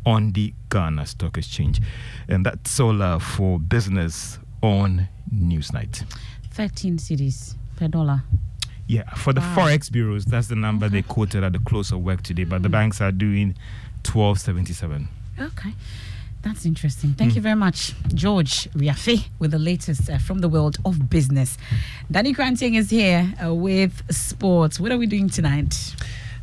on the Ghana Stock Exchange. And that's all uh, for business on Newsnight. 13 cedis per dollar. Yeah, for the wow. forex bureaus, that's the number okay. they quoted at the close of work today. But mm. the banks are doing 1277. Okay. That's interesting. Thank mm. you very much, George Riafe, with the latest uh, from the world of business. Danny Granting is here uh, with sports. What are we doing tonight?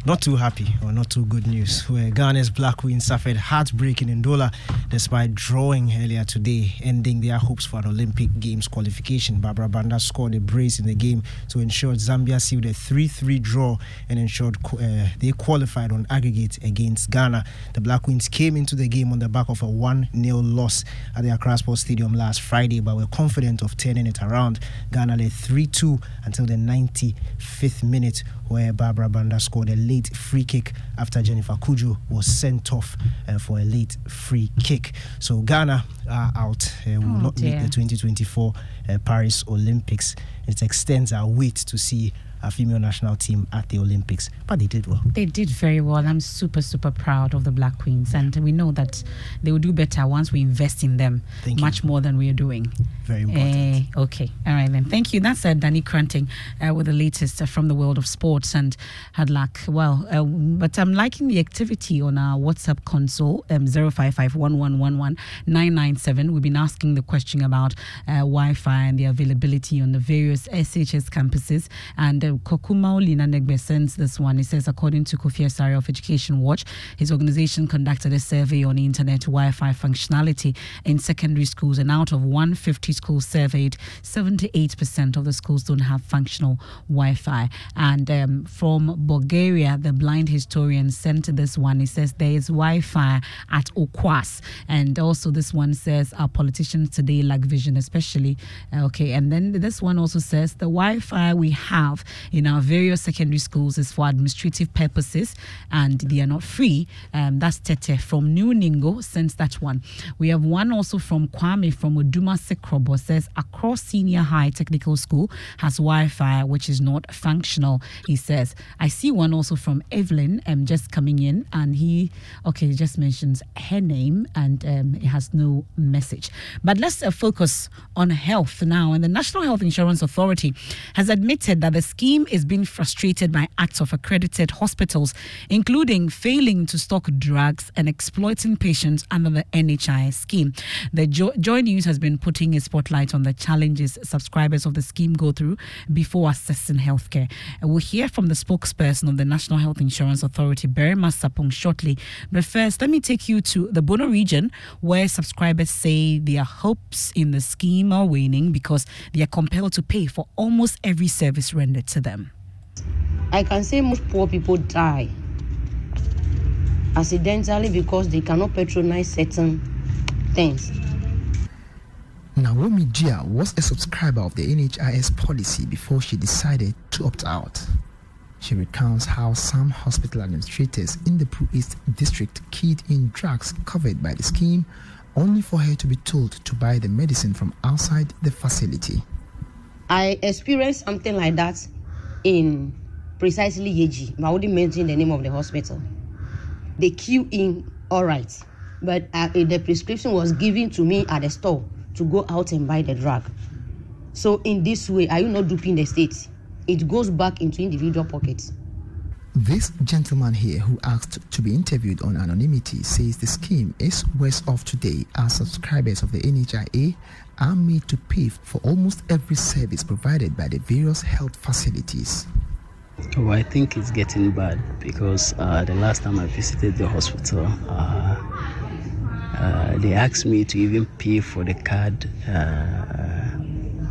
Not too happy or not too good news. Where Ghana's Black Queen suffered heartbreaking in Douala despite drawing earlier today, ending their hopes for an Olympic Games qualification. Barbara Banda scored a brace in the game to ensure Zambia sealed a 3 3 draw and ensured uh, they qualified on aggregate against Ghana. The Black Queens came into the game on the back of a 1 0 loss at the Accra Sports Stadium last Friday, but were confident of turning it around. Ghana led 3 2 until the 95th minute, where Barbara Banda scored a late free kick after Jennifer Cudjoe was sent off uh, for a late free kick. So Ghana are out. Uh, will oh not dear. make the 2024 uh, Paris Olympics. It extends our wait to see our female national team at the Olympics. But they did well. They did very well. I'm super, super proud of the Black Queens. And we know that they will do better once we invest in them Thank much more than we are doing. Very important. Uh, okay. All right, then. Thank you. That's uh, Danny Cranting uh, with the latest uh, from the world of sports and had luck. Well, uh, but I'm liking the activity on our WhatsApp console, um, 055 We've been asking the question about uh, Wi Fi and the availability on the various SHS campuses. And uh, Kokuma Olina Negbe sends this one. It says, according to Kofi Asare of Education Watch, his organization conducted a survey on internet Wi Fi functionality in secondary schools. And out of 150 schools surveyed, 78% of the schools don't have functional Wi Fi. And um, from Bulgaria, the blind historian sent this one. He says there is Wi Fi at Okwas. And also, this one says our politicians today lack vision, especially. Okay. And then this one also says the Wi Fi we have in our various secondary schools is for administrative purposes and they are not free. Um, that's Tete from New Ningo sends that one. We have one also from Kwame from Odumase Krobo says across senior high technical school has Wi Fi which is not functional. He says, I see one also from Evelyn um, just coming in and he, okay, just mentions her name and um, it has no message. But let's uh, focus on health now. And the National Health Insurance Authority has admitted that the scheme is being frustrated by acts of accredited hospitals, including failing to stock drugs and exploiting patients under the NHI scheme. The jo- Joy News has been putting a spotlight on the challenges subscribers of the scheme go through before accessing healthcare. We'll hear from the spokesperson of the National Health Insurance Authority, Berima Sapong, shortly. But first, let me take you to the Bono region, where subscribers say their hopes in the scheme are waning because they are compelled to pay for almost every service rendered to them. I can say most poor people die accidentally because they cannot patronize certain things. Naomi Gia was a subscriber of the NHIS policy before she decided to opt out. She recounts how some hospital administrators in the Pru East district keyed in drugs covered by the scheme only for her to be told to buy the medicine from outside the facility. I experienced something like that in precisely Yeji, I wouldn't mention the name of the hospital. They queue in, all right, but uh, the prescription was given to me at the store to go out and buy the drug. So in this way, are you not duping the state? It goes back into individual pockets. This gentleman here, who asked to be interviewed on anonymity, says the scheme is worse off today as subscribers of the NHIA are made to pay for almost every service provided by the various health facilities. Oh, I think it's getting bad because uh, the last time I visited the hospital, uh, uh, they asked me to even pay for the card uh,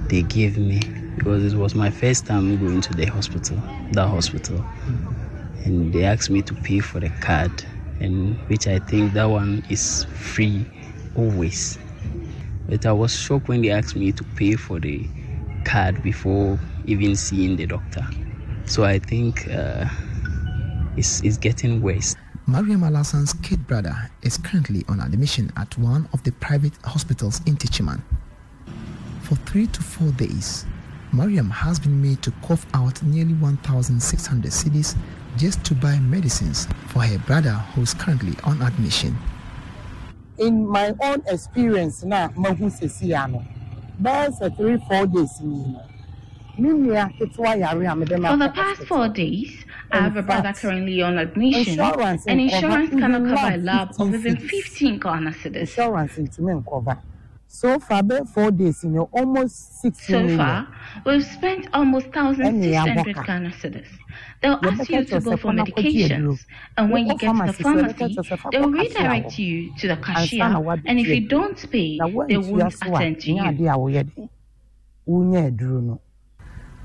they gave me because it was my first time going to the hospital, that hospital, and they asked me to pay for the card, and which I think that one is free always. But I was shocked when they asked me to pay for the card before even seeing the doctor. So I think uh, it's, it's getting worse. Mariam Alassan's kid brother is currently on admission at one of the private hospitals in Techiman. For three to four days, Mariam has been made to cough out nearly 1,600 cedis just to buy medicines for her brother who's currently on admission. In my own experience, now, mahu sesi ano, there's a three, four days. For the past four days, I have a brother currently on admission, Insurance and insurance cannot cover a lab lab of 15 even cedis. 15 Ghana cedis. Insurance into me cover. So far, about four days, you know, almost six So million. far, we've spent almost Ɛne 1,600 yɛabɔka. Ghana cedis. They'll ask you to go for fa na kɔgye aduro. medications, and when you get to the pharmacy so yɛbɛka pharmacy, kyerɛ sɛ fa they'll redirect you to the cashier, and if you don't pay, they won't attend to you. adeɛ a woyɛ de. Wonya aduro no.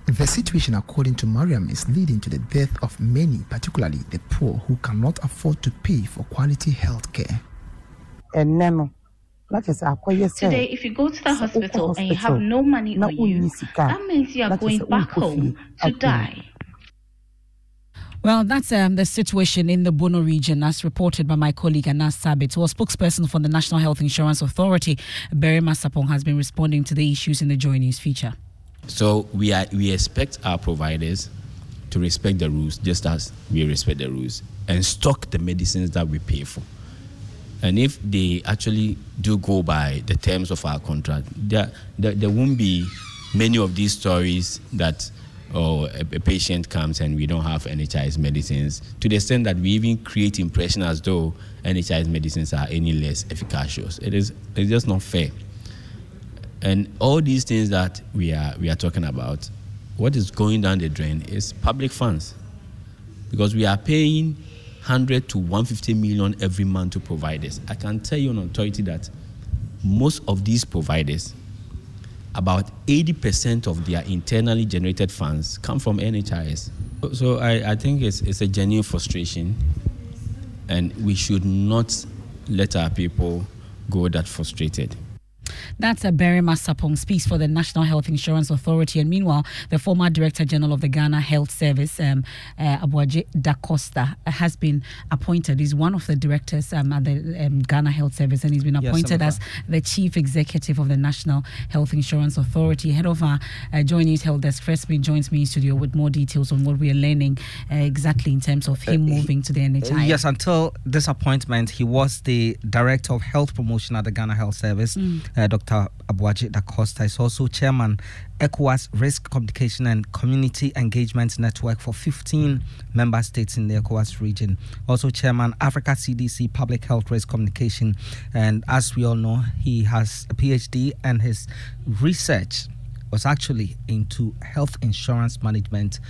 The situation, according to Mariam, is leading to the death of many, particularly the poor who cannot afford to pay for quality health care. Ɛnnɛ Today, if you go to the sɛ hospital and you have no money na on wonni you, that means you are going back home to die. Well, that's um, the situation in the Bono region, as reported by my colleague Anas Sabit, who was spokesperson for the National Health Insurance Authority. Berima Sapong has been responding to the issues in the Joy News feature. So we are we expect our providers to respect the rules just as we respect the rules and stock the medicines that we pay for. And if they actually do go by the terms of our contract, there, there, there won't be many of these stories that or a, a, patient comes and we don't have NHIS medicines to the extent that we even create impression as though NHIS medicines are any less efficacious. It is it's just not fair. And all these things that we are we are talking about, what is going down the drain is public funds. Because we are paying 100 to 150 million every month to providers. I can tell you on authority that most of these providers about 80% of their internally generated funds come from NHIS. So I, I think it's, it's a genuine frustration, and we should not let our people go that frustrated. That's a Berima Sapong speaks for the National Health Insurance Authority. And meanwhile, the former Director General of the Ghana Health Service, um, uh, Aboagye Da Costa, has been appointed. He's one of the directors um, at the um, Ghana Health Service, and he's been appointed yes, as the Chief Executive of the National Health Insurance Authority. Head of our uh, Joy News Health Desk, Freshman joins me in studio with more details on what we are learning uh, exactly in terms of him uh, moving to the NHI. Yes, until this appointment, he was the Director of Health Promotion at the Ghana Health Service. Mm. Uh, Dr. Dr. Aboagye Da Costa is also chairman ECOWAS Risk Communication and Community Engagement Network for 15 member states in the ECOWAS region. Also chairman Africa CDC Public Health Risk Communication. And as we all know, he has a PhD and his research was actually into health insurance management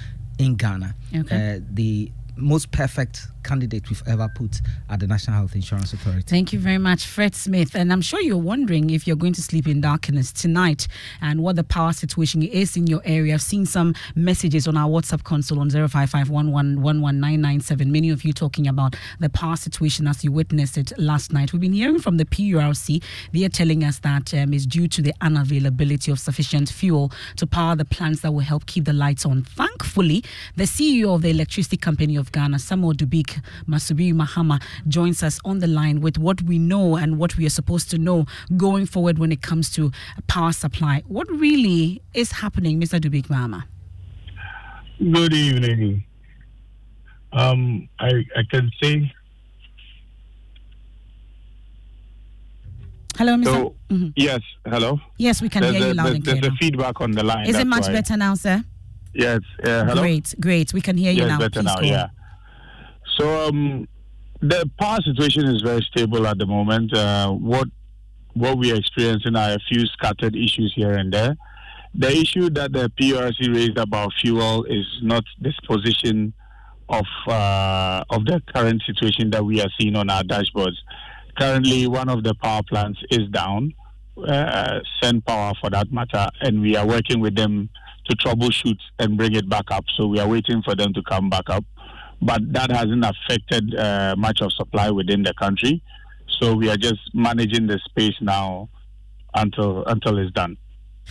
in Ghana. Okay. Uh, the most perfect candidate we've ever put at the National Health Insurance Authority. Thank you very much, Fred Smith. And I'm sure you're wondering if you're going to sleep in darkness tonight and what the power situation is in your area. I've seen some messages on our WhatsApp console on 0551111997. Many of you talking about the power situation as you witnessed it last night. We've been hearing from the PURC. They are telling us that um, it's due to the unavailability of sufficient fuel to power the plants that will help keep the lights on. Thankfully, the CEO of the Electricity Company of Ghana, Samuel Dubik, Masubi Mahama joins us on the line with what we know and what we are supposed to know going forward when it comes to power supply. What really is happening, Mr. Dubik Mahama? Good evening. Um, I, I can say. Hello, Mr. So, mm-hmm. Yes, hello. Yes, we can there's hear a, you loud there's, and clear. There's a feedback on the line. Is it much why. better now, sir? Yes. Uh, hello. Great, great. We can hear you yes, now. better Please now. Yeah. So um, the power situation is very stable at the moment. Uh, what what we are experiencing are a few scattered issues here and there. The issue that the PURC raised about fuel is not disposition of uh, of the current situation that we are seeing on our dashboards. Currently, one of the power plants is down, uh, Cenpower for that matter, and we are working with them to troubleshoot and bring it back up. So we are waiting for them to come back up but that hasn't affected uh, much of supply within the country. So we are just managing the space now until until it's done.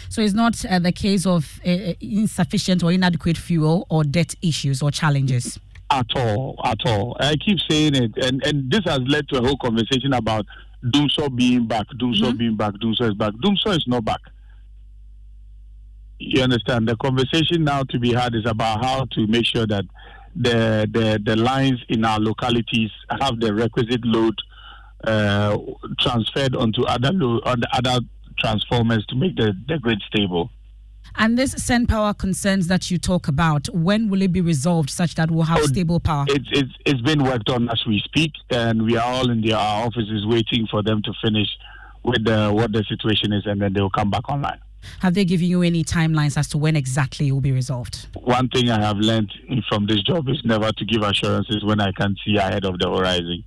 So it's not uh, the case of uh, uh, insufficient or inadequate fuel or debt issues or challenges. At all, at all. I keep saying it, and and this has led to a whole conversation about Dumsor being back, Dumsor mm-hmm. being back, Dumsor is back. Dumsor is not back. You understand? The conversation now to be had is about how to make sure that the, the, the lines in our localities have the requisite load uh, transferred onto other lo- other transformers to make the, the grid stable. And this Cenpower concerns that you talk about, when will it be resolved such that we'll have stable power? It's, it's, it's been worked on as we speak, and we are all in the, our offices waiting for them to finish with the, what the situation is, and then they will come back online. Have they given you any timelines as to when exactly it will be resolved? One thing I have learned from this job is never to give assurances when I can see ahead of the horizon.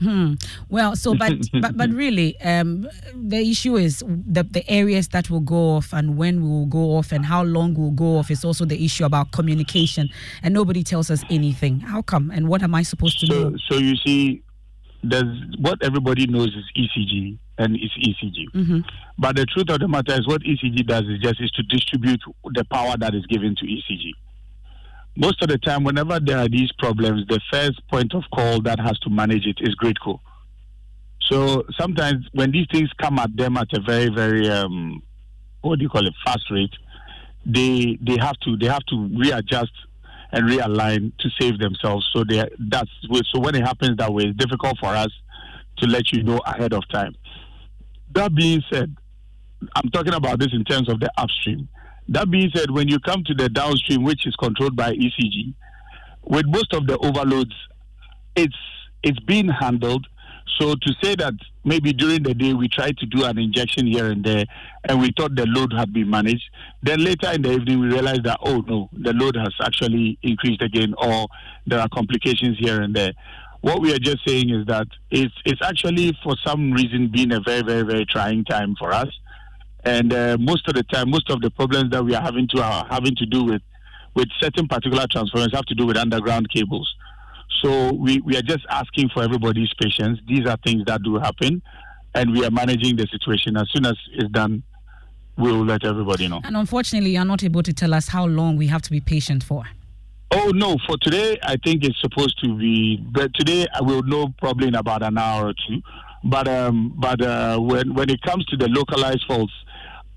Hmm. Well, so but but but really, um, the issue is the the areas that will go off and when we will go off and how long we'll go off is also the issue about communication, and nobody tells us anything. How come? And what am I supposed to so, know? So you see, there's what everybody knows is ECG and it's ECG. Mm-hmm. But the truth of the matter is, what ECG does is just is to distribute the power that is given to ECG. Most of the time, whenever there are these problems, the first point of call that has to manage it is GridCo. So sometimes when these things come at them at a very, very um, what do you call it, fast rate, they they have to they have to readjust and realign to save themselves. So they that's so when it happens that way, it's difficult for us to let you know ahead of time. That being said, I'm talking about this in terms of the upstream. That being said, when you come to the downstream, which is controlled by ECG, with most of the overloads, it's it's being handled. So to say that maybe during the day we tried to do an injection here and there, and we thought the load had been managed, then later in the evening we realized that oh no, the load has actually increased again, or there are complications here and there. What we are just saying is that it's it's actually for some reason been a very very very trying time for us, and uh, most of the time, most of the problems that we are having to are having to do with with certain particular transformers have to do with underground cables. So we, we are just asking for everybody's patience. These are things that do happen, and we are managing the situation. As soon as it's done, we'll let everybody know. And unfortunately, you're not able to tell us how long we have to be patient for. Oh no! For today, I think it's supposed to be. But today, I will know probably in about an hour or two. But um, but uh, when when it comes to the localized faults,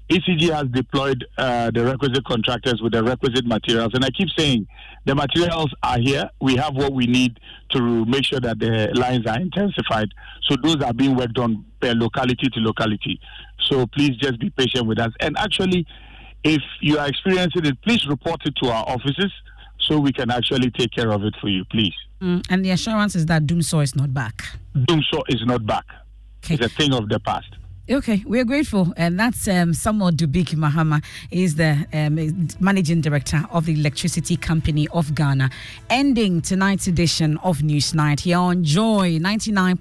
ECG has deployed uh, the requisite contractors with the requisite materials. And I keep saying the materials are here. We have what we need to make sure that the lines are intensified. So those are being worked on per locality to locality. So please just be patient with us. And actually, if you are experiencing it, please report it to our offices so we can actually take care of it for you, please. Mm, and the assurance is that Dumsor is not back. Dumsor is not back. Okay. It's a thing of the past. Okay, we're grateful. And that's um, Samuel Dubik Mahama, is the um, managing director of the Electricity Company of Ghana. Ending tonight's edition of Newsnight here on Joy 99.